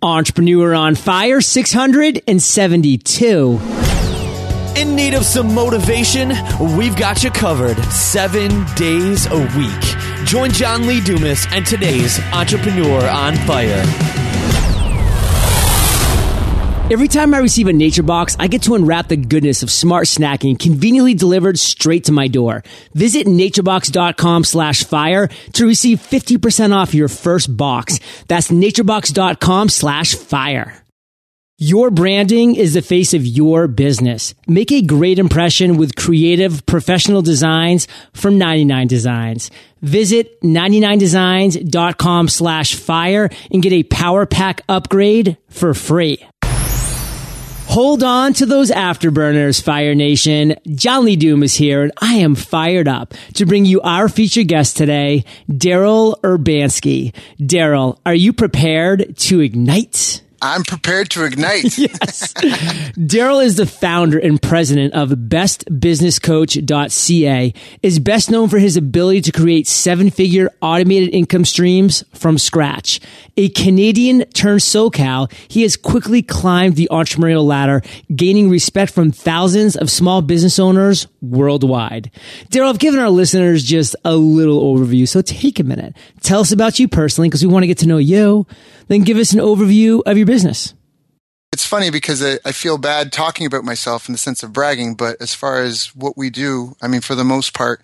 Entrepreneur on Fire 672. In need of some motivation? We've got you covered seven days a week. Join John Lee Dumas and today's Entrepreneur on Fire. Every time I receive a nature box, I get to unwrap the goodness of smart snacking conveniently delivered straight to my door. Visit naturebox.com slash fire to receive 50% off your first box. That's naturebox.com slash fire. Your branding is the face of your business. Make a great impression with creative professional designs from 99 Designs. Visit 99designs.com slash fire and get a power pack upgrade for free. Hold on to those afterburners, Fire Nation. John Lee Dumas here, and I am fired up to bring you our featured guest today, Daryl Urbanski. Daryl, are you prepared to ignite? I'm prepared to ignite. yes. Daryl is the founder and president of bestbusinesscoach.ca, is best known for his ability to create seven figure automated income streams from scratch. A Canadian turned SoCal, he has quickly climbed the entrepreneurial ladder, gaining respect from thousands of small business owners worldwide. Daryl, I've given our listeners just a little overview, so take a minute. Tell us about you personally because we want to get to know you. Then give us an overview of your business. It's funny because I, I, feel bad talking about myself in the sense of bragging, but as far as what we do, I mean, for the most part,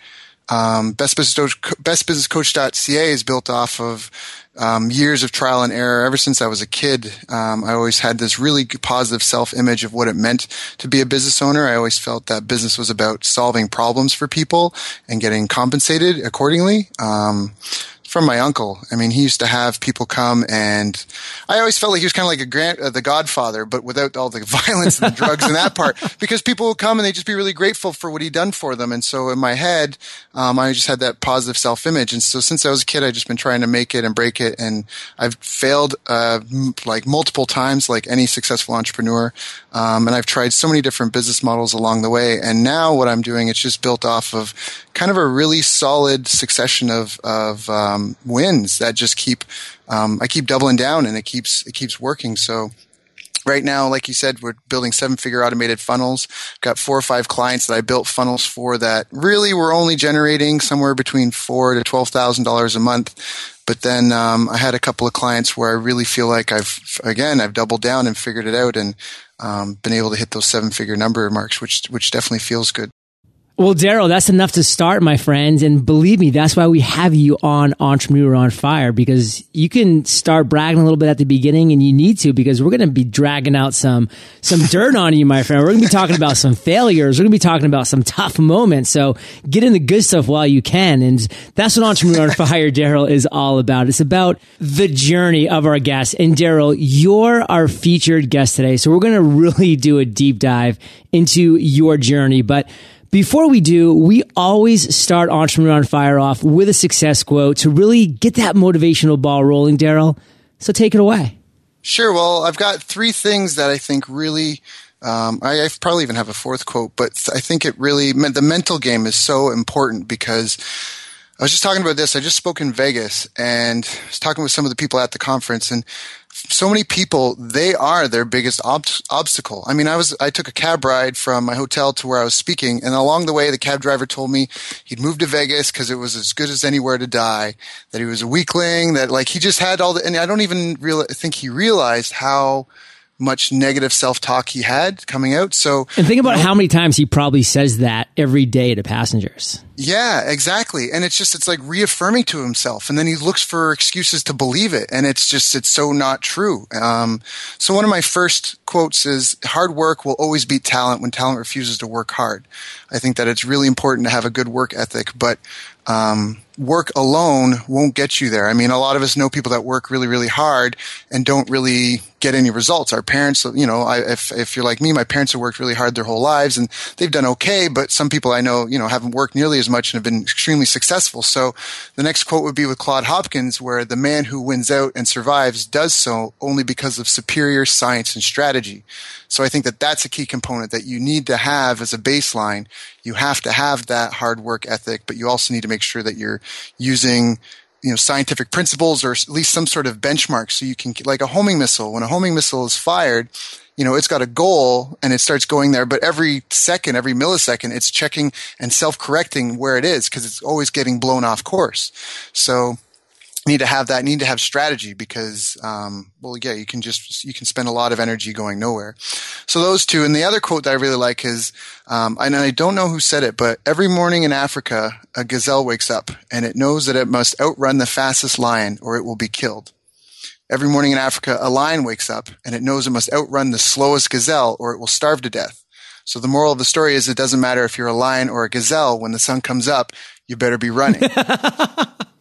um, Best Business bestbusinesscoach.ca is built off of um, years of trial and error. Ever since I was a kid, um, I always had this really positive self-image of what it meant to be a business owner. I always felt that business was about solving problems for people and getting compensated accordingly. Um, from my uncle. I mean, he used to have people come, and I always felt like he was kind of like a grand, uh, the Godfather, but without all the violence and the drugs and that part. Because people would come and they'd just be really grateful for what he'd done for them. And so in my head, um, I just had that positive self-image. And so since I was a kid, I've just been trying to make it and break it, and I've failed uh, m- like multiple times, like any successful entrepreneur. Um, and I've tried so many different business models along the way. And now what I'm doing, it's just built off of kind of a really solid succession of of um, wins that just keep um, I keep doubling down and it keeps it keeps working. So right now, like you said, we're building seven figure automated funnels. Got four or five clients that I built funnels for that really were only generating somewhere between four to twelve thousand dollars a month. But then um, I had a couple of clients where I really feel like I've again I've doubled down and figured it out and um, been able to hit those seven figure number marks, which which definitely feels good. Well, Daryl, that's enough to start, my friends. And believe me, that's why we have you on Entrepreneur on Fire because you can start bragging a little bit at the beginning and you need to because we're going to be dragging out some, some dirt on you, my friend. We're going to be talking about some failures. We're going to be talking about some tough moments. So get in the good stuff while you can. And that's what Entrepreneur on Fire, Daryl, is all about. It's about the journey of our guests. And Daryl, you're our featured guest today. So we're going to really do a deep dive into your journey. But before we do, we always start Entrepreneur on Fire off with a success quote to really get that motivational ball rolling, Daryl. So take it away. Sure. Well, I've got three things that I think really, um, I, I, probably even have a fourth quote, but I think it really, the mental game is so important because I was just talking about this. I just spoke in Vegas and I was talking with some of the people at the conference and so many people they are their biggest ob- obstacle. I mean i was i took a cab ride from my hotel to where i was speaking and along the way the cab driver told me he'd moved to vegas because it was as good as anywhere to die that he was a weakling that like he just had all the and i don't even real, think he realized how much negative self-talk he had coming out so and think about you know, how many times he probably says that every day to passengers yeah, exactly. And it's just, it's like reaffirming to himself. And then he looks for excuses to believe it. And it's just, it's so not true. Um, so one of my first quotes is hard work will always beat talent when talent refuses to work hard. I think that it's really important to have a good work ethic, but, um, work alone won't get you there. I mean, a lot of us know people that work really, really hard and don't really get any results. Our parents, you know, I, if, if you're like me, my parents have worked really hard their whole lives and they've done okay, but some people I know, you know, haven't worked nearly as much and have been extremely successful. So the next quote would be with Claude Hopkins, where the man who wins out and survives does so only because of superior science and strategy. So I think that that's a key component that you need to have as a baseline. You have to have that hard work ethic, but you also need to make sure that you're using you know scientific principles or at least some sort of benchmark so you can like a homing missile. When a homing missile is fired you know it's got a goal and it starts going there but every second every millisecond it's checking and self-correcting where it is because it's always getting blown off course. So need to have that need to have strategy because um, well yeah you can just you can spend a lot of energy going nowhere. So those two and the other quote that i really like is um, and i don't know who said it but every morning in africa a gazelle wakes up and it knows that it must outrun the fastest lion or it will be killed. Every morning in africa a lion wakes up and it knows it must outrun the slowest gazelle or it will starve to death. So the moral of the story is it doesn't matter if you're a lion or a gazelle when the sun comes up you better be running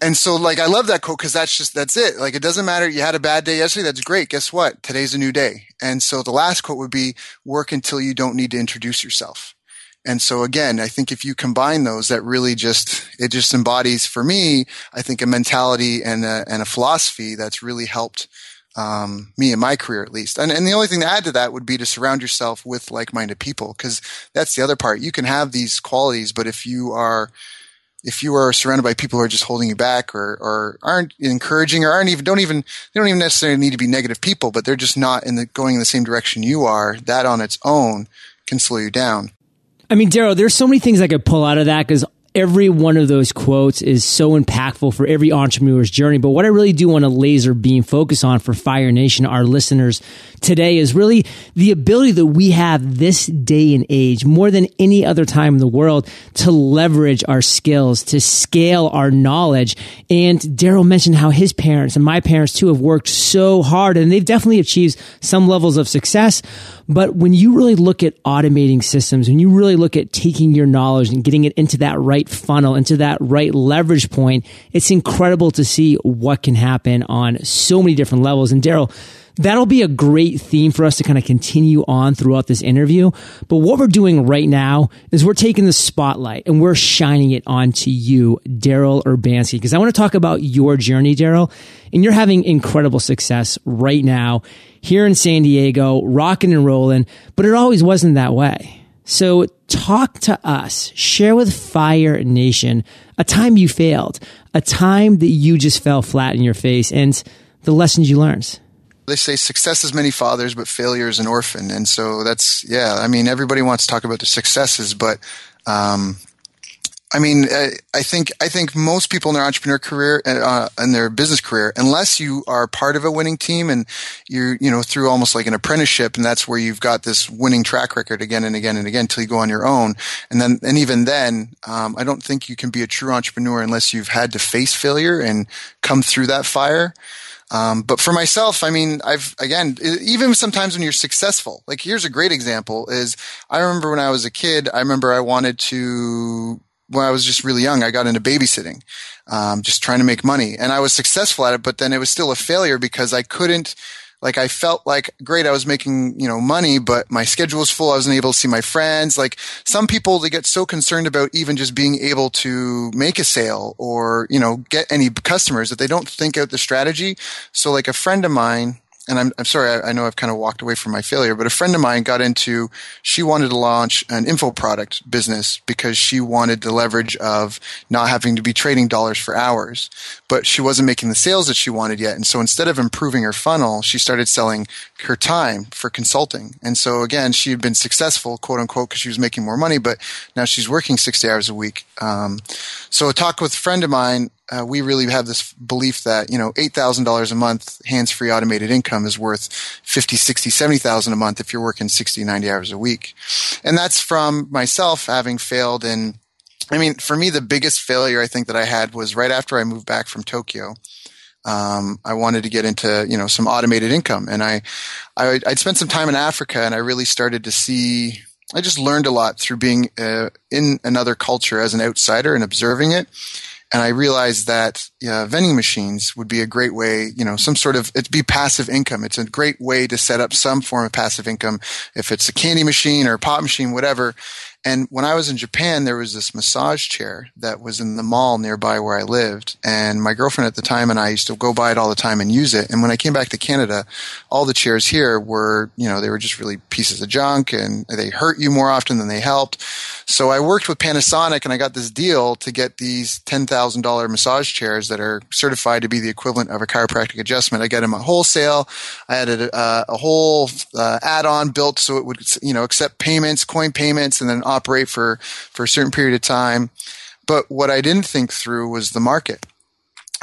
and so like I love that quote because that's just that's it. Like it doesn't matter. You had a bad day yesterday. That's great. Guess what? Today's a new day. And so the last quote would be work until you don't need to introduce yourself. And so again, I think if you combine those, that really just it just embodies for me, I think a mentality and a, and a philosophy that's really helped um, me in my career at least. And, and the only thing to add to that would be to surround yourself with like-minded people because that's the other part. You can have these qualities, but if you are if you are surrounded by people who are just holding you back or, or aren't encouraging or aren't even don't even they don't even necessarily need to be negative people, but they're just not in the going in the same direction you are, that on its own can slow you down. I mean, Daryl, there's so many things I could pull out of that because every one of those quotes is so impactful for every entrepreneur's journey. But what I really do want to laser beam focus on for Fire Nation, our listeners today, is really the ability that we have this day and age more than any other time in the world to leverage our skills, to scale our knowledge. And Daryl mentioned how his parents and my parents too have worked so hard and they've definitely achieved some levels of success. But when you really look at automating systems, when you really look at taking your knowledge and getting it into that right funnel, into that right leverage point, it's incredible to see what can happen on so many different levels. And Daryl, that'll be a great theme for us to kind of continue on throughout this interview. But what we're doing right now is we're taking the spotlight and we're shining it onto you, Daryl Urbanski, because I want to talk about your journey, Daryl, and you're having incredible success right now here in San Diego, rocking and rolling, but it always wasn't that way. So talk to us, share with Fire Nation a time you failed, a time that you just fell flat in your face and the lessons you learned. They say success is many fathers, but failure is an orphan. And so that's, yeah, I mean, everybody wants to talk about the successes, but, um, I mean, I think I think most people in their entrepreneur career and uh, their business career, unless you are part of a winning team and you're you know through almost like an apprenticeship, and that's where you've got this winning track record again and again and again until you go on your own, and then and even then, um, I don't think you can be a true entrepreneur unless you've had to face failure and come through that fire. Um, but for myself, I mean, I've again, even sometimes when you're successful, like here's a great example is I remember when I was a kid, I remember I wanted to when I was just really young, I got into babysitting, um, just trying to make money. And I was successful at it, but then it was still a failure because I couldn't, like, I felt like, great, I was making, you know, money, but my schedule was full. I wasn't able to see my friends. Like, some people, they get so concerned about even just being able to make a sale or, you know, get any customers that they don't think out the strategy. So, like, a friend of mine, and I'm, I'm sorry, I, I, know I've kind of walked away from my failure, but a friend of mine got into, she wanted to launch an info product business because she wanted the leverage of not having to be trading dollars for hours, but she wasn't making the sales that she wanted yet. And so instead of improving her funnel, she started selling her time for consulting. And so again, she had been successful, quote unquote, because she was making more money, but now she's working 60 hours a week. Um, so a talk with a friend of mine, uh, we really have this belief that you know eight thousand dollars a month hands-free automated income is worth 50 60 70,000 a month if you're working 60 90 hours a week and that's from myself having failed in i mean for me the biggest failure i think that i had was right after i moved back from tokyo um, I wanted to get into you know some automated income, and I, I would spent some time in Africa, and I really started to see. I just learned a lot through being uh, in another culture as an outsider and observing it and I realized that vending machines would be a great way, you know, some sort of it'd be passive income. It's a great way to set up some form of passive income, if it's a candy machine or a pop machine, whatever. And when I was in Japan, there was this massage chair that was in the mall nearby where I lived. And my girlfriend at the time and I used to go by it all the time and use it. And when I came back to Canada, all the chairs here were, you know, they were just really pieces of junk and they hurt you more often than they helped. So I worked with Panasonic and I got this deal to get these $10,000 massage chairs that are certified to be the equivalent of a chiropractic adjustment. I got them at wholesale. I had a, uh, a whole uh, add-on built so it would, you know, accept payments, coin payments, and then operate for, for a certain period of time. But what I didn't think through was the market.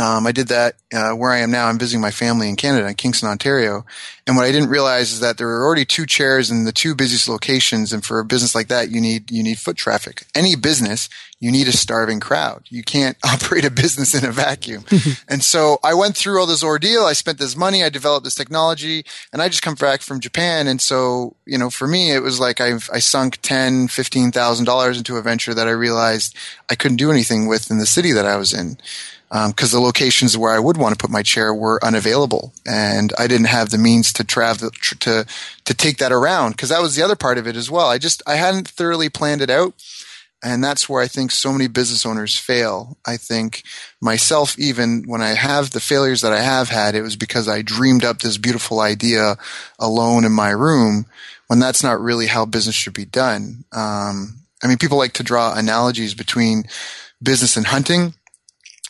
Um, I did that uh, where I am now. I'm visiting my family in Canada, in Kingston, Ontario. And what I didn't realize is that there were already two chairs in the two busiest locations. And for a business like that, you need you need foot traffic. Any business, you need a starving crowd. You can't operate a business in a vacuum. and so I went through all this ordeal. I spent this money. I developed this technology, and I just come back from Japan. And so you know, for me, it was like I've I sunk ten, fifteen thousand dollars into a venture that I realized I couldn't do anything with in the city that I was in because um, the locations where I would want to put my chair were unavailable, and I didn't have the means to travel to to take that around. Because that was the other part of it as well. I just I hadn't thoroughly planned it out, and that's where I think so many business owners fail. I think myself, even when I have the failures that I have had, it was because I dreamed up this beautiful idea alone in my room. When that's not really how business should be done. Um, I mean, people like to draw analogies between business and hunting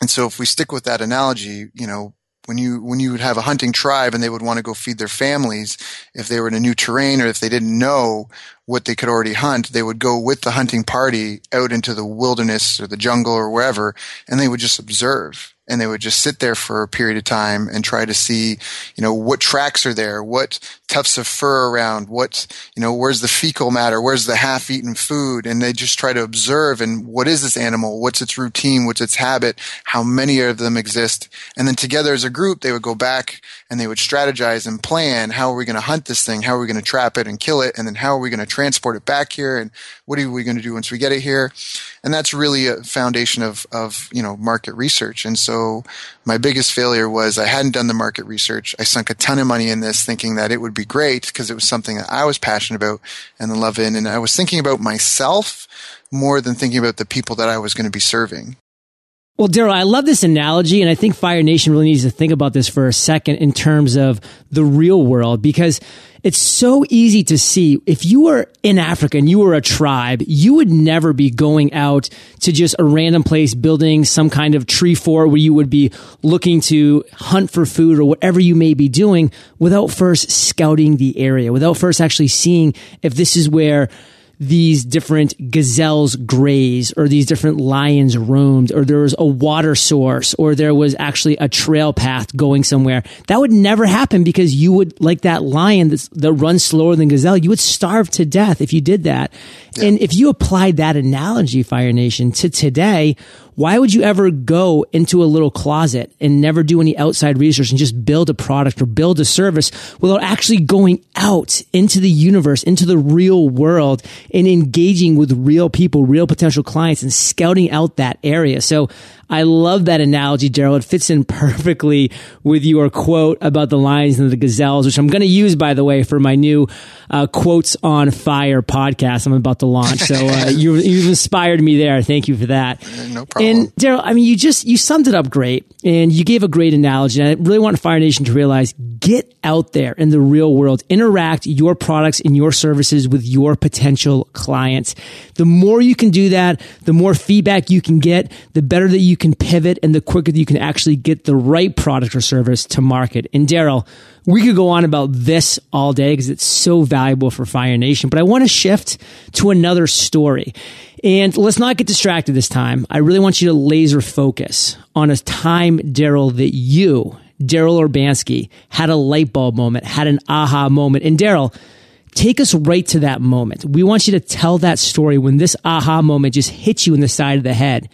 and so if we stick with that analogy, you know, when you when you would have a hunting tribe and they would want to go feed their families if they were in a new terrain or if they didn't know what they could already hunt they would go with the hunting party out into the wilderness or the jungle or wherever and they would just observe. And they would just sit there for a period of time and try to see, you know, what tracks are there, what tufts of fur around, what, you know, where's the fecal matter, where's the half-eaten food, and they just try to observe and what is this animal, what's its routine, what's its habit, how many of them exist, and then together as a group they would go back and they would strategize and plan how are we going to hunt this thing, how are we going to trap it and kill it, and then how are we going to transport it back here, and what are we going to do once we get it here, and that's really a foundation of of you know market research, and so my biggest failure was I hadn't done the market research. I sunk a ton of money in this, thinking that it would be great because it was something that I was passionate about and love in, and I was thinking about myself more than thinking about the people that I was going to be serving. Well, Daryl, I love this analogy, and I think Fire Nation really needs to think about this for a second in terms of the real world because it's so easy to see. If you were in Africa and you were a tribe, you would never be going out to just a random place building some kind of tree fort where you would be looking to hunt for food or whatever you may be doing without first scouting the area, without first actually seeing if this is where these different gazelles graze or these different lions roamed or there was a water source or there was actually a trail path going somewhere. That would never happen because you would, like that lion that runs slower than gazelle, you would starve to death if you did that. And if you applied that analogy, Fire Nation, to today, why would you ever go into a little closet and never do any outside research and just build a product or build a service without actually going out into the universe, into the real world and engaging with real people, real potential clients and scouting out that area? So I love that analogy, Daryl. It fits in perfectly with your quote about the lions and the gazelles, which I'm going to use, by the way, for my new uh, quotes on fire podcast I'm about to launch. So uh, you, you've inspired me there. Thank you for that. No problem. And Daryl, I mean, you just you summed it up great, and you gave a great analogy. And I really want Fire Nation to realize: get out there in the real world, interact your products and your services with your potential clients. The more you can do that, the more feedback you can get, the better that you can pivot, and the quicker you can actually get the right product or service to market. And Daryl, we could go on about this all day because it's so valuable for Fire Nation, but I want to shift to another story. And let's not get distracted this time. I really want you to laser focus on a time, Daryl, that you, Daryl Urbanski, had a light bulb moment, had an aha moment. And Daryl, take us right to that moment. We want you to tell that story when this aha moment just hits you in the side of the head.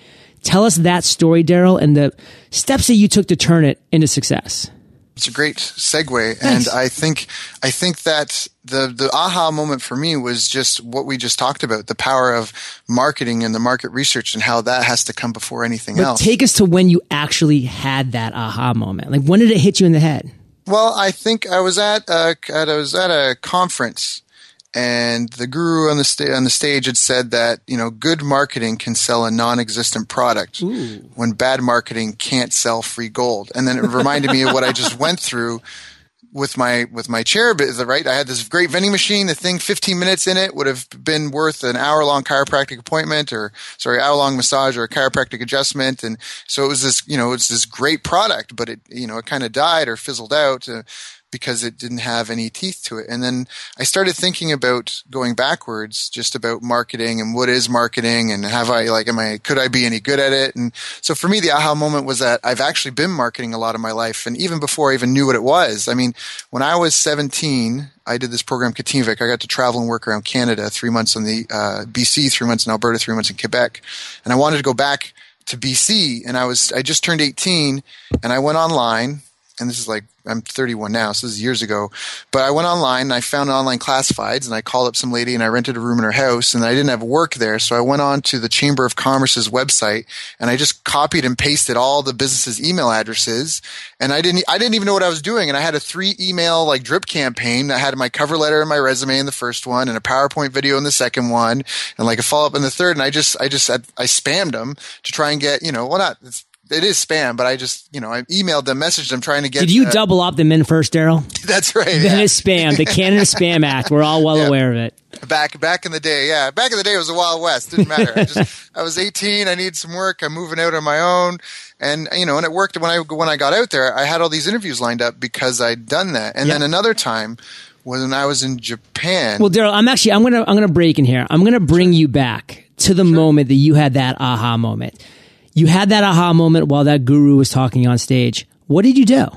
Tell us that story, Daryl, and the steps that you took to turn it into success. It's a great segue, and I think I think that the the aha moment for me was just what we just talked about: the power of marketing and the market research, and how that has to come before anything but else. Take us to when you actually had that aha moment. Like when did it hit you in the head? Well, I think I was at a, I was at a conference and the guru on the sta- on the stage had said that you know good marketing can sell a non-existent product Ooh. when bad marketing can't sell free gold. And then it reminded me of what I just went through with my with my chair right i had this great vending machine the thing 15 minutes in it would have been worth an hour long chiropractic appointment or sorry hour long massage or a chiropractic adjustment and so it was this you know it's this great product but it you know it kind of died or fizzled out uh, because it didn't have any teeth to it. And then I started thinking about going backwards, just about marketing and what is marketing and have I like, am I, could I be any good at it? And so for me, the aha moment was that I've actually been marketing a lot of my life. And even before I even knew what it was, I mean, when I was 17, I did this program Katimavik. I got to travel and work around Canada, three months in the uh, BC, three months in Alberta, three months in Quebec. And I wanted to go back to BC and I was, I just turned 18 and I went online and this is like I'm 31 now, so this is years ago. But I went online and I found online classifieds and I called up some lady and I rented a room in her house and I didn't have work there. So I went on to the Chamber of Commerce's website and I just copied and pasted all the businesses' email addresses. And I didn't, I didn't even know what I was doing. And I had a three email like drip campaign that had my cover letter and my resume in the first one and a PowerPoint video in the second one and like a follow up in the third. And I just, I just, I, I spammed them to try and get, you know, well, not, it is spam, but I just, you know, I emailed them, messaged them trying to get. Did you uh, double up them in first, Daryl? That's right. That yeah. is spam. The CAN-SPAM Act. We're all well yeah. aware of it. Back back in the day, yeah. Back in the day, it was the Wild West. Didn't matter. I just, I was 18. I need some work. I'm moving out on my own, and you know, and it worked. When I when I got out there, I had all these interviews lined up because I'd done that. And then another time when I was in Japan. Well, Daryl, I'm actually I'm gonna I'm gonna break in here. I'm gonna bring you back to the sure. moment that you had that aha moment you had that aha moment while that guru was talking on stage. What did you do?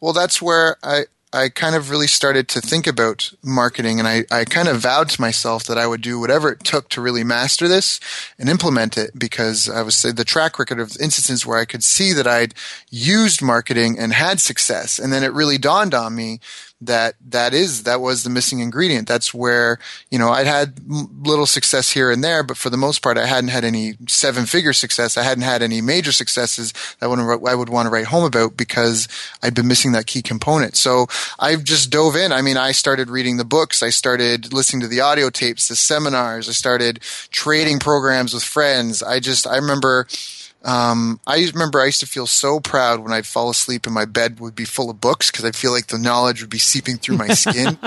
Well, that's where I, I kind of really started to think about marketing and I, I kind of vowed to myself that I would do whatever it took to really master this and implement it because I was the track record of instances where I could see that I'd used marketing and had success. And then it really dawned on me that that is that was the missing ingredient. That's where you know I'd had little success here and there, but for the most part, I hadn't had any seven figure success. I hadn't had any major successes that I would, I would want to write home about because I'd been missing that key component. So I just dove in. I mean, I started reading the books. I started listening to the audio tapes, the seminars. I started trading programs with friends. I just I remember um, I remember I used to feel so proud when I'd fall asleep and my bed would be full of books because I feel like the knowledge would be seeping through my skin.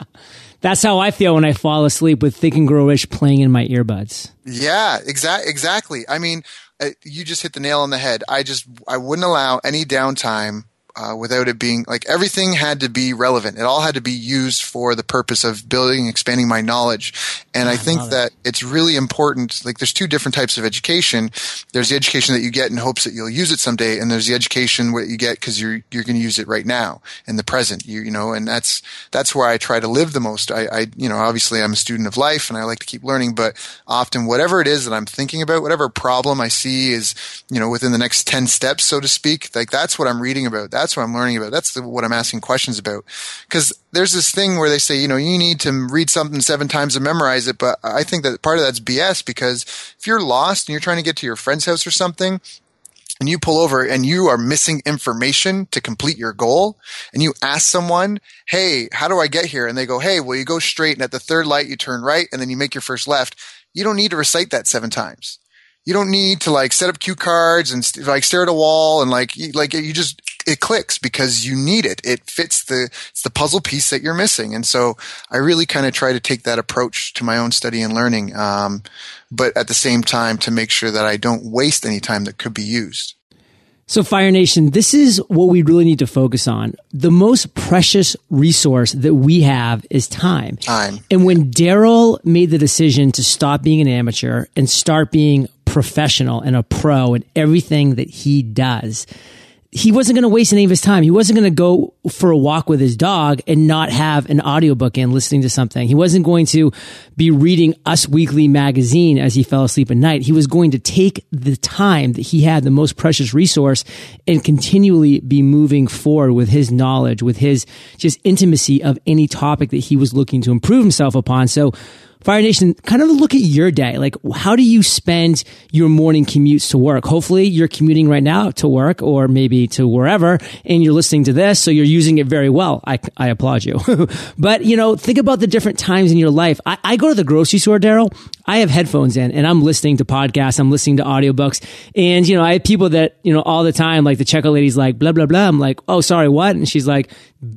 That's how I feel when I fall asleep with Think and Grow Rich playing in my earbuds. Yeah, exactly. Exactly. I mean, uh, you just hit the nail on the head. I just I wouldn't allow any downtime uh, without it being like everything had to be relevant. It all had to be used for the purpose of building, expanding my knowledge. And I, I think that it. it's really important. Like there's two different types of education. There's the education that you get in hopes that you'll use it someday. And there's the education that you get because you're, you're going to use it right now in the present, you, you know, and that's, that's where I try to live the most. I, I, you know, obviously I'm a student of life and I like to keep learning, but often whatever it is that I'm thinking about, whatever problem I see is, you know, within the next 10 steps, so to speak, like that's what I'm reading about. That's what I'm learning about. That's the, what I'm asking questions about. Because there's this thing where they say, you know, you need to read something seven times to memorize it. But I think that part of that's BS because if you're lost and you're trying to get to your friend's house or something, and you pull over and you are missing information to complete your goal and you ask someone, Hey, how do I get here? And they go, Hey, well, you go straight and at the third light, you turn right and then you make your first left. You don't need to recite that seven times. You don't need to like set up cue cards and st- like stare at a wall and like, like you just, it clicks because you need it. It fits the it's the puzzle piece that you're missing. And so I really kind of try to take that approach to my own study and learning, um, but at the same time to make sure that I don't waste any time that could be used. So Fire Nation, this is what we really need to focus on. The most precious resource that we have is time. Time. And when Daryl made the decision to stop being an amateur and start being professional and a pro in everything that he does, he wasn't going to waste any of his time. He wasn't going to go for a walk with his dog and not have an audiobook in listening to something. He wasn't going to be reading Us Weekly magazine as he fell asleep at night. He was going to take the time that he had, the most precious resource, and continually be moving forward with his knowledge, with his just intimacy of any topic that he was looking to improve himself upon. So Fire Nation, kind of look at your day. Like, how do you spend your morning commutes to work? Hopefully you're commuting right now to work or maybe to wherever and you're listening to this. So you're using it very well. I, I applaud you. but, you know, think about the different times in your life. I, I go to the grocery store, Daryl. I have headphones in and I'm listening to podcasts. I'm listening to audiobooks. And, you know, I have people that, you know, all the time, like the checkout lady's like, blah, blah, blah. I'm like, oh, sorry, what? And she's like,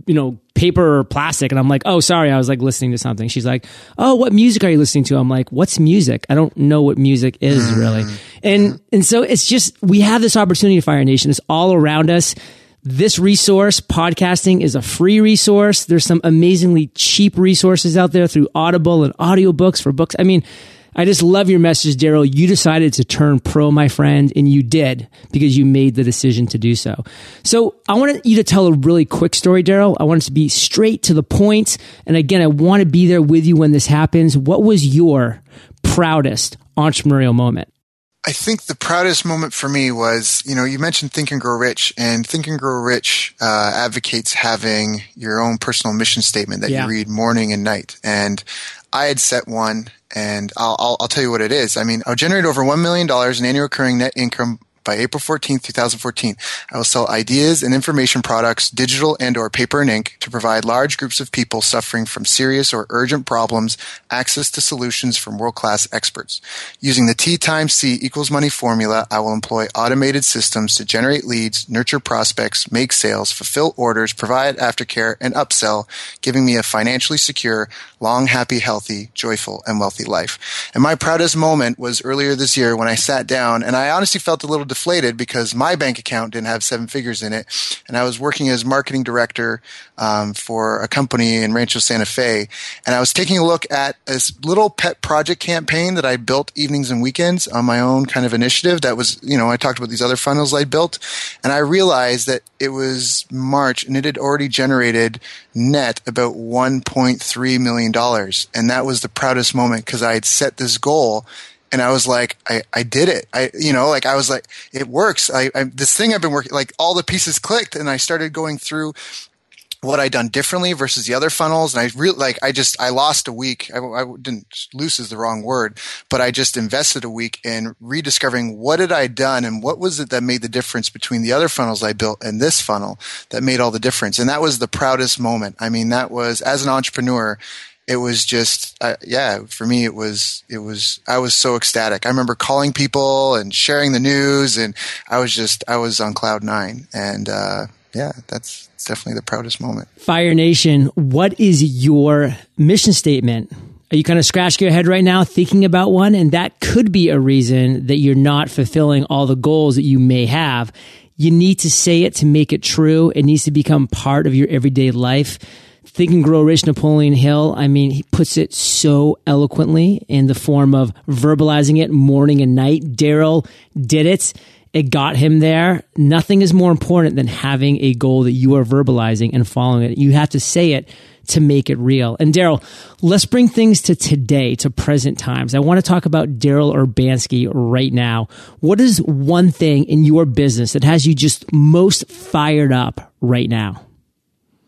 you know, paper or plastic. And I'm like, oh, sorry. I was like listening to something. She's like, oh, what music are you listening to? I'm like, what's music? I don't know what music is mm. really. And, and so it's just, we have this opportunity, to Fire Nation. It's all around us. This resource, podcasting, is a free resource. There's some amazingly cheap resources out there through Audible and audiobooks for books. I mean, I just love your message, Daryl. You decided to turn pro, my friend, and you did because you made the decision to do so. So I wanted you to tell a really quick story, Daryl. I want it to be straight to the point. And again, I want to be there with you when this happens. What was your proudest entrepreneurial moment? I think the proudest moment for me was, you know, you mentioned Think and Grow Rich, and Think and Grow Rich uh, advocates having your own personal mission statement that yeah. you read morning and night. And I had set one, and I'll, I'll, I'll tell you what it is. I mean, I'll generate over $1 million in annual recurring net income by April 14th, 2014, I will sell ideas and information products, digital and or paper and ink, to provide large groups of people suffering from serious or urgent problems access to solutions from world-class experts. Using the T times C equals money formula, I will employ automated systems to generate leads, nurture prospects, make sales, fulfill orders, provide aftercare, and upsell, giving me a financially secure, long, happy, healthy, joyful, and wealthy life. And my proudest moment was earlier this year when I sat down and I honestly felt a little deflated because my bank account didn't have seven figures in it, and I was working as marketing director um, for a company in Rancho Santa Fe, and I was taking a look at this little pet project campaign that I built evenings and weekends on my own kind of initiative. That was, you know, I talked about these other funnels I built, and I realized that it was March and it had already generated net about 1.3 million dollars, and that was the proudest moment because I had set this goal and I was like, I, I did it. I, you know, like I was like, it works. I, I, this thing I've been working, like all the pieces clicked and I started going through what I'd done differently versus the other funnels. And I really, like, I just, I lost a week. I, I didn't, lose is the wrong word, but I just invested a week in rediscovering what had I done and what was it that made the difference between the other funnels I built and this funnel that made all the difference. And that was the proudest moment. I mean, that was, as an entrepreneur, it was just uh, yeah for me it was it was i was so ecstatic. I remember calling people and sharing the news and i was just i was on cloud nine. And uh, yeah that's definitely the proudest moment. Fire nation what is your mission statement? Are you kind of scratching your head right now thinking about one? And that could be a reason that you're not fulfilling all the goals that you may have. You need to say it to make it true. It needs to become part of your everyday life Think and Grow Rich Napoleon Hill, I mean, he puts it so eloquently in the form of verbalizing it morning and night. Daryl did it. It got him there. Nothing is more important than having a goal that you are verbalizing and following it. You have to say it to make it real. And Daryl, let's bring things to today, to present times. I want to talk about Daryl Urbanski right now. What is one thing in your business that has you just most fired up right now?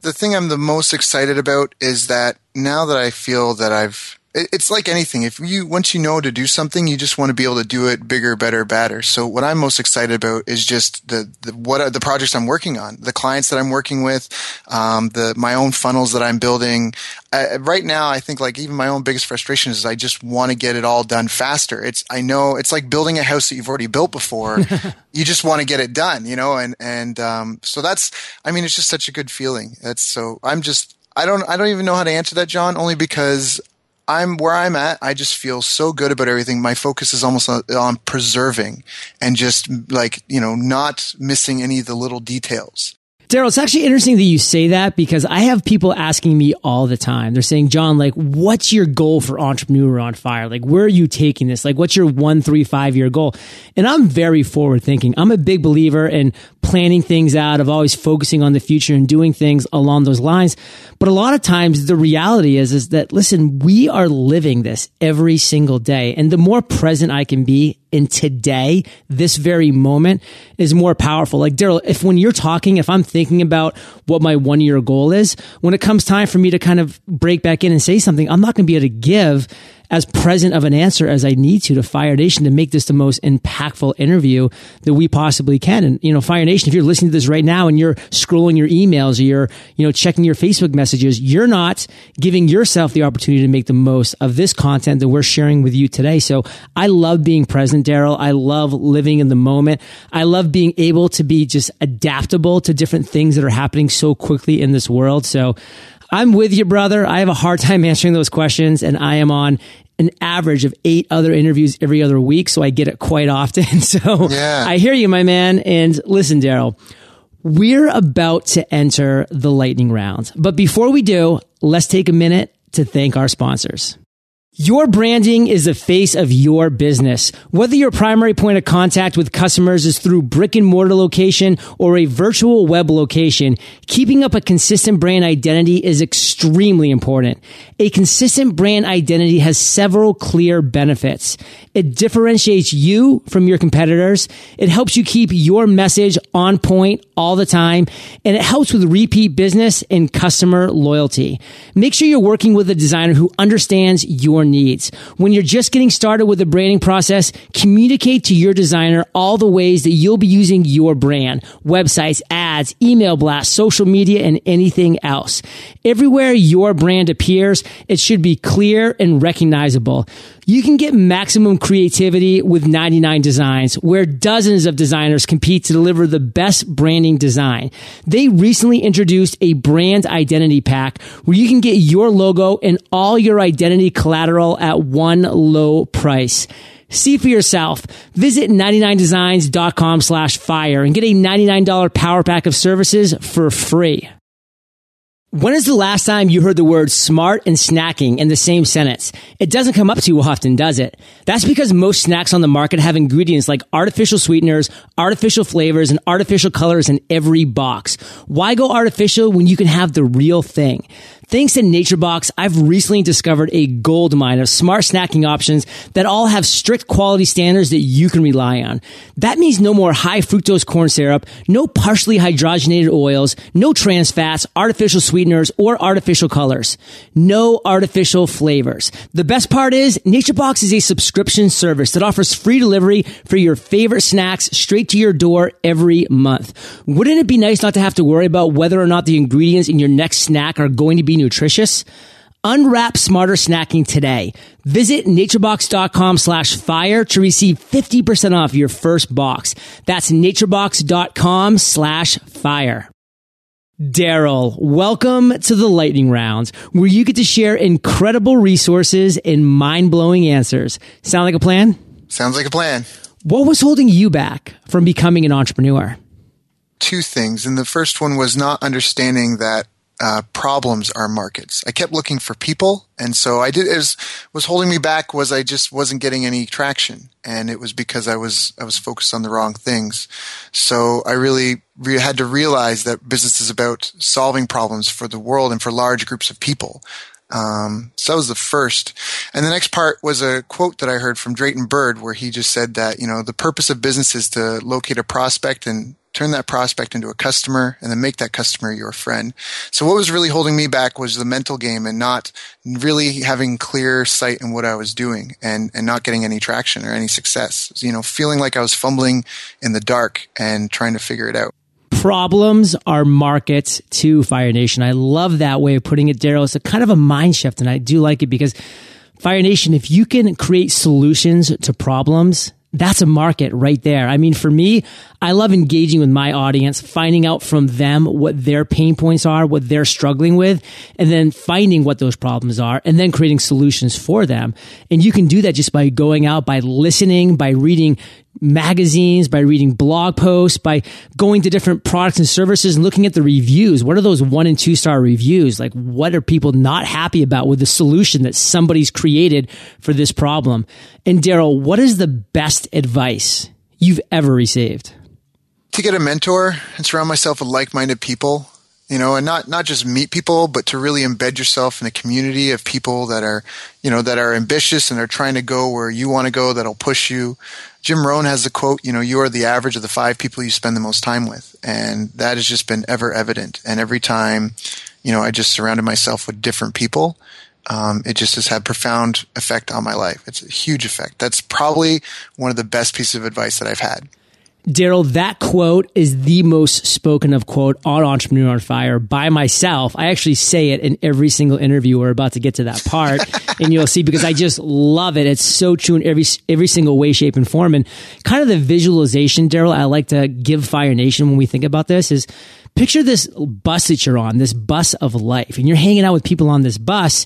The thing I'm the most excited about is that now that I feel that I've it's like anything. If you once you know to do something, you just want to be able to do it bigger, better, badder. So what I'm most excited about is just the, the what are the projects I'm working on, the clients that I'm working with, um, the my own funnels that I'm building. Uh, right now, I think like even my own biggest frustration is I just want to get it all done faster. It's I know it's like building a house that you've already built before. you just want to get it done, you know, and and um, so that's I mean it's just such a good feeling. That's so I'm just I don't I don't even know how to answer that, John, only because I'm where I'm at. I just feel so good about everything. My focus is almost on, on, preserving and just like, you know, not missing any of the little details. Daryl, it's actually interesting that you say that because I have people asking me all the time. They're saying, John, like, what's your goal for Entrepreneur on Fire? Like, where are you taking this? Like, what's your one, three, five year goal? And I'm very forward thinking. I'm a big believer in planning things out, of always focusing on the future and doing things along those lines. But a lot of times the reality is, is that, listen, we are living this every single day. And the more present I can be in today, this very moment is more powerful. Like Daryl, if when you're talking, if I'm thinking about what my one year goal is, when it comes time for me to kind of break back in and say something, I'm not going to be able to give as present of an answer as I need to to Fire Nation to make this the most impactful interview that we possibly can. And, you know, Fire Nation, if you're listening to this right now and you're scrolling your emails or you're, you know, checking your Facebook messages, you're not giving yourself the opportunity to make the most of this content that we're sharing with you today. So I love being present, Daryl. I love living in the moment. I love being able to be just adaptable to different things that are happening so quickly in this world. So I'm with you, brother. I have a hard time answering those questions and I am on an average of eight other interviews every other week. So I get it quite often. So yeah. I hear you, my man. And listen, Daryl, we're about to enter the lightning round. But before we do, let's take a minute to thank our sponsors. Your branding is the face of your business. Whether your primary point of contact with customers is through brick and mortar location or a virtual web location, keeping up a consistent brand identity is extremely important. A consistent brand identity has several clear benefits. It differentiates you from your competitors. It helps you keep your message on point all the time. And it helps with repeat business and customer loyalty. Make sure you're working with a designer who understands your needs. When you're just getting started with the branding process, communicate to your designer all the ways that you'll be using your brand, websites, ads, email blasts, social media, and anything else. Everywhere your brand appears, it should be clear and recognizable. You can get maximum creativity with 99 Designs, where dozens of designers compete to deliver the best branding design. They recently introduced a brand identity pack where you can get your logo and all your identity collateral at one low price. See for yourself. Visit 99designs.com slash fire and get a $99 power pack of services for free. When is the last time you heard the word smart and snacking in the same sentence? It doesn't come up too often, does it? That's because most snacks on the market have ingredients like artificial sweeteners, artificial flavors, and artificial colors in every box. Why go artificial when you can have the real thing? Thanks to NatureBox, I've recently discovered a gold mine of smart snacking options that all have strict quality standards that you can rely on. That means no more high fructose corn syrup, no partially hydrogenated oils, no trans fats, artificial sweeteners, or artificial colors. No artificial flavors. The best part is NatureBox is a subscription service that offers free delivery for your favorite snacks straight to your door every month. Wouldn't it be nice not to have to worry about whether or not the ingredients in your next snack are going to be nutritious? Unwrap smarter snacking today. Visit naturebox.com slash fire to receive 50% off your first box. That's naturebox.com slash fire. Daryl, welcome to the lightning round where you get to share incredible resources and mind blowing answers. Sound like a plan? Sounds like a plan. What was holding you back from becoming an entrepreneur? Two things. And the first one was not understanding that uh, problems are markets. I kept looking for people, and so I did. As was holding me back was I just wasn't getting any traction, and it was because I was I was focused on the wrong things. So I really re- had to realize that business is about solving problems for the world and for large groups of people. Um, so that was the first. And the next part was a quote that I heard from Drayton Bird where he just said that, you know, the purpose of business is to locate a prospect and turn that prospect into a customer and then make that customer your friend. So what was really holding me back was the mental game and not really having clear sight in what I was doing and, and not getting any traction or any success. You know, feeling like I was fumbling in the dark and trying to figure it out. Problems are markets to Fire Nation. I love that way of putting it, Daryl. It's a kind of a mind shift and I do like it because Fire Nation, if you can create solutions to problems, that's a market right there. I mean, for me, I love engaging with my audience, finding out from them what their pain points are, what they're struggling with, and then finding what those problems are and then creating solutions for them. And you can do that just by going out, by listening, by reading magazines, by reading blog posts, by going to different products and services and looking at the reviews. What are those one and two star reviews? Like, what are people not happy about with the solution that somebody's created for this problem? And Daryl, what is the best advice you've ever received? To get a mentor and surround myself with like minded people you know, and not, not just meet people, but to really embed yourself in a community of people that are, you know, that are ambitious and are trying to go where you want to go, that'll push you. Jim Rohn has the quote, you know, you are the average of the five people you spend the most time with. And that has just been ever evident. And every time, you know, I just surrounded myself with different people um, it just has had profound effect on my life. It's a huge effect. That's probably one of the best pieces of advice that I've had. Daryl, that quote is the most spoken of quote on Entrepreneur on Fire by myself. I actually say it in every single interview. We're about to get to that part and you'll see because I just love it. It's so true in every, every single way, shape and form. And kind of the visualization, Daryl, I like to give Fire Nation when we think about this is picture this bus that you're on, this bus of life and you're hanging out with people on this bus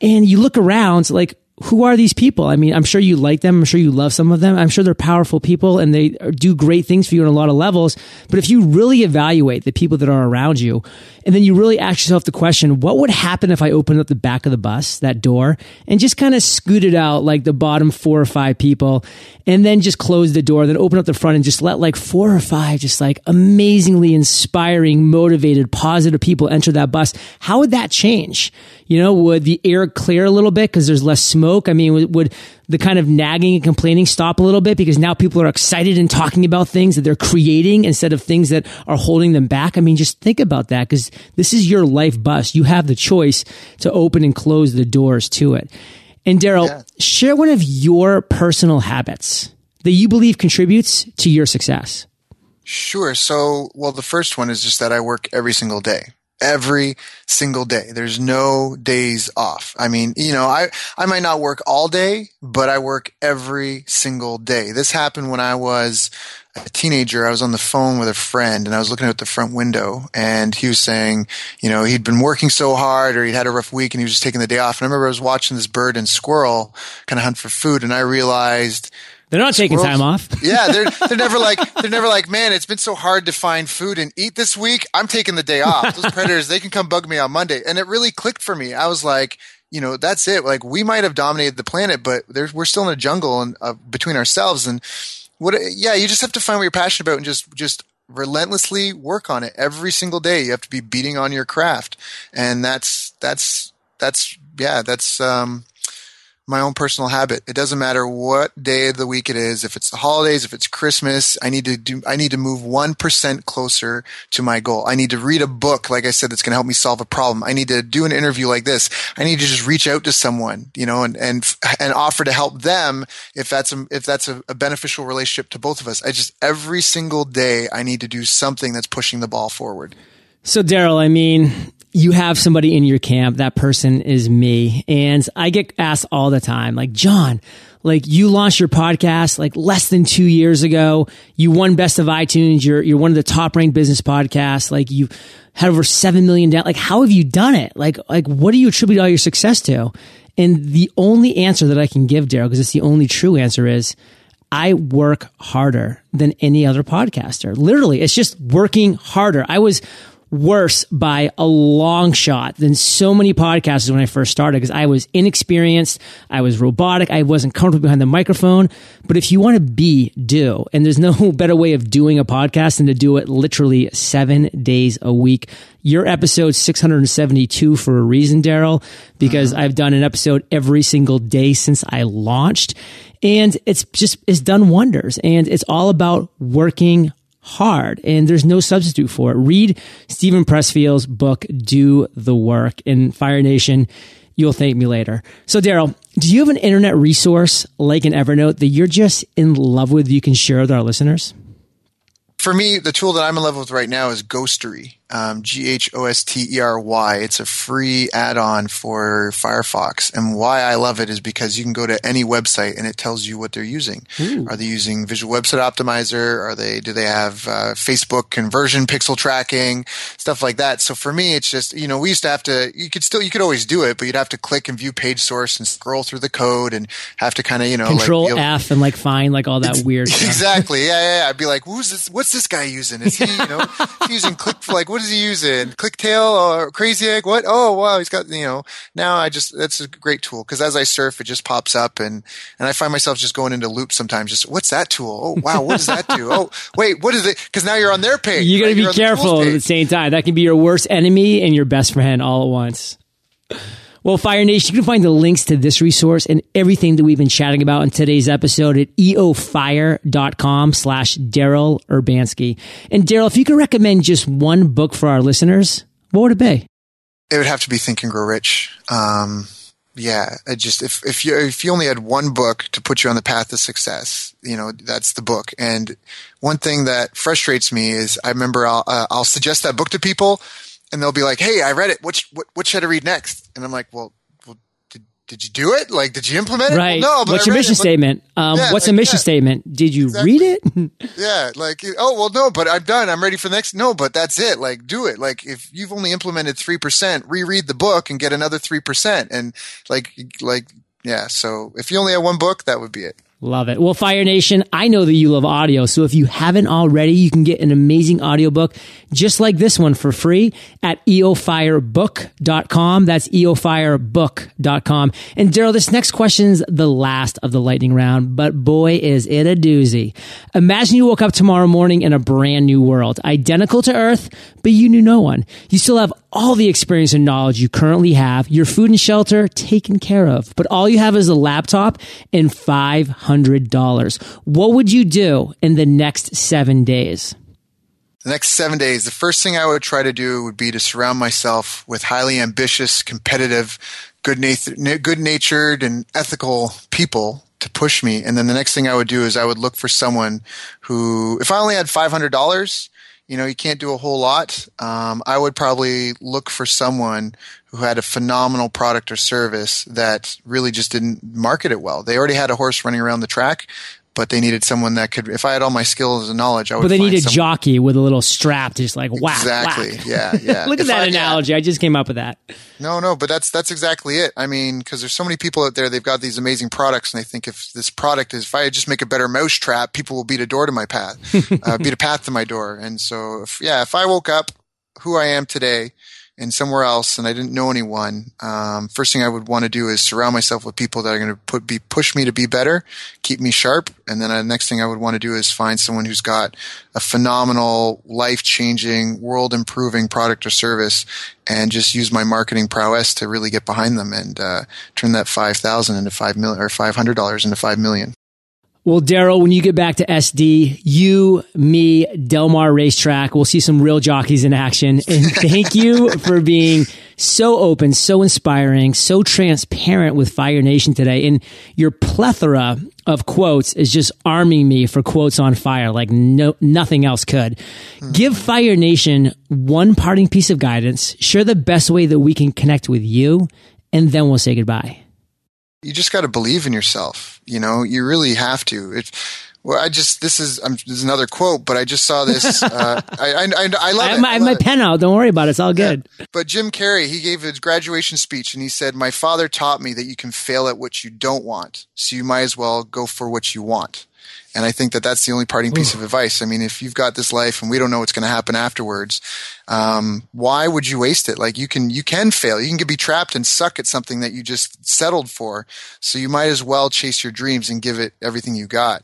and you look around like, who are these people? I mean, I'm sure you like them. I'm sure you love some of them. I'm sure they're powerful people and they do great things for you on a lot of levels. But if you really evaluate the people that are around you and then you really ask yourself the question, what would happen if I opened up the back of the bus, that door and just kind of scooted out like the bottom four or five people and then just close the door, then open up the front and just let like four or five just like amazingly inspiring, motivated, positive people enter that bus? How would that change? You know, would the air clear a little bit because there's less smoke? I mean, would, would, the kind of nagging and complaining stop a little bit because now people are excited and talking about things that they're creating instead of things that are holding them back? I mean, just think about that because this is your life bus. You have the choice to open and close the doors to it. And Daryl, yeah. share one of your personal habits that you believe contributes to your success. Sure. So, well, the first one is just that I work every single day every single day. There's no days off. I mean, you know, I, I might not work all day, but I work every single day. This happened when I was a teenager. I was on the phone with a friend and I was looking out the front window and he was saying, you know, he'd been working so hard or he'd had a rough week and he was just taking the day off. And I remember I was watching this bird and squirrel kind of hunt for food and I realized they're not taking time off. yeah, they're they're never like they're never like, man, it's been so hard to find food and eat this week. I'm taking the day off. Those predators, they can come bug me on Monday, and it really clicked for me. I was like, you know, that's it. Like we might have dominated the planet, but we're still in a jungle and uh, between ourselves. And what? Yeah, you just have to find what you're passionate about and just just relentlessly work on it every single day. You have to be beating on your craft, and that's that's that's yeah, that's um my own personal habit. It doesn't matter what day of the week it is. If it's the holidays, if it's Christmas, I need to do, I need to move 1% closer to my goal. I need to read a book, like I said, that's going to help me solve a problem. I need to do an interview like this. I need to just reach out to someone, you know, and, and, and offer to help them if that's a, if that's a, a beneficial relationship to both of us. I just, every single day, I need to do something that's pushing the ball forward. So Daryl, I mean, you have somebody in your camp, that person is me. And I get asked all the time, like, John, like you launched your podcast like less than two years ago. You won best of iTunes. You're, you're one of the top ranked business podcasts. Like you had over 7 million down. Like, how have you done it? Like, like what do you attribute all your success to? And the only answer that I can give, Daryl, because it's the only true answer is I work harder than any other podcaster. Literally, it's just working harder. I was worse by a long shot than so many podcasters when I first started because I was inexperienced. I was robotic. I wasn't comfortable behind the microphone. But if you want to be, do. And there's no better way of doing a podcast than to do it literally seven days a week. Your episode 672 for a reason, Daryl, because uh-huh. I've done an episode every single day since I launched. And it's just, it's done wonders. And it's all about working hard and there's no substitute for it. Read Steven Pressfield's book, Do the Work in Fire Nation. You'll thank me later. So Daryl, do you have an internet resource like an Evernote that you're just in love with you can share with our listeners? For me, the tool that I'm in love with right now is Ghostery um, G H O S T E R Y. It's a free add-on for Firefox, and why I love it is because you can go to any website and it tells you what they're using. Ooh. Are they using Visual Website Optimizer? Are they do they have uh, Facebook conversion pixel tracking stuff like that? So for me, it's just you know we used to have to you could still you could always do it, but you'd have to click and view page source and scroll through the code and have to kind of you know like control like, F and like find like all that weird stuff. exactly yeah, yeah yeah I'd be like who's this what's this guy using is he you know using click like what is he using? ClickTale or Crazy Egg? What? Oh, wow. He's got, you know, now I just, that's a great tool because as I surf, it just pops up and, and I find myself just going into loops sometimes. Just, what's that tool? Oh, wow. What does that do? oh, wait, what is it? Because now you're on their page. You got to right? be careful at the same time. That can be your worst enemy and your best friend all at once. Well, Fire Nation, you can find the links to this resource and everything that we've been chatting about in today's episode at eofire.com slash Daryl Urbanski. And Daryl, if you could recommend just one book for our listeners, what would it be? It would have to be Think and Grow Rich. Um, yeah, I just if if you if you only had one book to put you on the path to success, you know that's the book. And one thing that frustrates me is I remember I'll uh, I'll suggest that book to people, and they'll be like, "Hey, I read it. What what what should I read next?" And I'm like, "Well, did did you do it? Like, did you implement it? Right. Well, no, what's I your mission it. statement? Um, yeah, what's like, a mission yeah. statement? Did you exactly. read it? yeah. Like, oh, well, no, but I'm done. I'm ready for the next. No, but that's it. Like, do it. Like, if you've only implemented 3%, reread the book and get another 3%. And like, like, yeah. So if you only have one book, that would be it. Love it. Well, Fire Nation, I know that you love audio. So if you haven't already, you can get an amazing audiobook just like this one for free at eofirebook.com. That's eofirebook.com. And Daryl, this next question's the last of the lightning round, but boy, is it a doozy. Imagine you woke up tomorrow morning in a brand new world, identical to Earth, but you knew no one. You still have all the experience and knowledge you currently have, your food and shelter taken care of, but all you have is a laptop and $500. What would you do in the next seven days? The next seven days, the first thing I would try to do would be to surround myself with highly ambitious, competitive, good natured, and ethical people to push me. And then the next thing I would do is I would look for someone who, if I only had $500, you know, you can't do a whole lot. Um, I would probably look for someone who had a phenomenal product or service that really just didn't market it well. They already had a horse running around the track but they needed someone that could. If I had all my skills and knowledge, I would. But they need a jockey with a little strap, to just like whack. Exactly. Whack. Yeah. Yeah. Look at that I, analogy. Yeah. I just came up with that. No, no, but that's that's exactly it. I mean, because there's so many people out there. They've got these amazing products, and they think if this product is, if I just make a better mousetrap, people will beat a door to my path, uh, beat a path to my door. And so, if, yeah, if I woke up who I am today and somewhere else and I didn't know anyone, um, first thing I would want to do is surround myself with people that are going to put be push me to be better, keep me sharp, and then the next thing I would want to do is find someone who's got a phenomenal, life changing, world improving product or service, and just use my marketing prowess to really get behind them and uh, turn that five thousand into five million or five hundred dollars into five million. Well, Daryl, when you get back to SD, you, me, Del Mar Racetrack, we'll see some real jockeys in action. And thank you for being so open, so inspiring, so transparent with Fire Nation today. And your plethora of quotes is just arming me for quotes on fire like no, nothing else could. Mm-hmm. Give Fire Nation one parting piece of guidance, share the best way that we can connect with you, and then we'll say goodbye you just got to believe in yourself. You know, you really have to. It, well, I just this is um, this is another quote, but I just saw this. Uh, I, I, I, I love I have, my, I have my it. pen out. Don't worry about it. It's all good. Yeah. But Jim Carrey, he gave his graduation speech, and he said, "My father taught me that you can fail at what you don't want, so you might as well go for what you want." And I think that that's the only parting piece Ooh. of advice. I mean, if you've got this life and we don't know what's going to happen afterwards, um, why would you waste it? Like you can, you can fail. You can be trapped and suck at something that you just settled for. So you might as well chase your dreams and give it everything you got.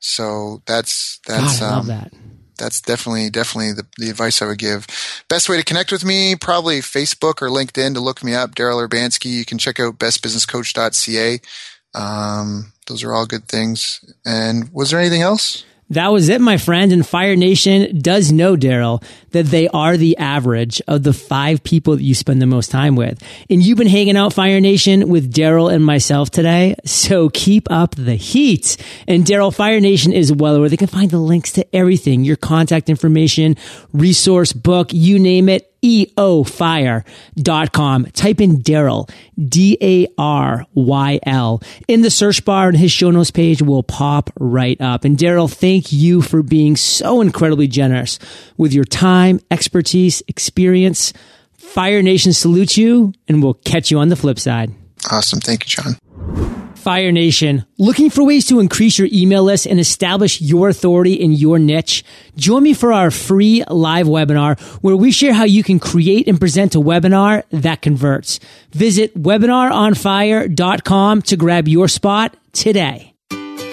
So that's, that's, God, um, that. That's definitely, definitely the, the advice I would give. Best way to connect with me, probably Facebook or LinkedIn to look me up, Daryl Urbanski. You can check out bestbusinesscoach.ca. Um, those are all good things. And was there anything else? That was it, my friend. And Fire Nation does know, Daryl, that they are the average of the five people that you spend the most time with. And you've been hanging out, Fire Nation, with Daryl and myself today. So keep up the heat. And Daryl, Fire Nation is well where they can find the links to everything, your contact information, resource book, you name it eofire.com. Type in Daryl, D-A-R-Y-L. In the search bar and his show notes page will pop right up. And Daryl, thank you for being so incredibly generous with your time, expertise, experience. Fire Nation salutes you and we'll catch you on the flip side. Awesome. Thank you, John. Fire Nation, looking for ways to increase your email list and establish your authority in your niche? Join me for our free live webinar where we share how you can create and present a webinar that converts. Visit webinaronfire.com to grab your spot today.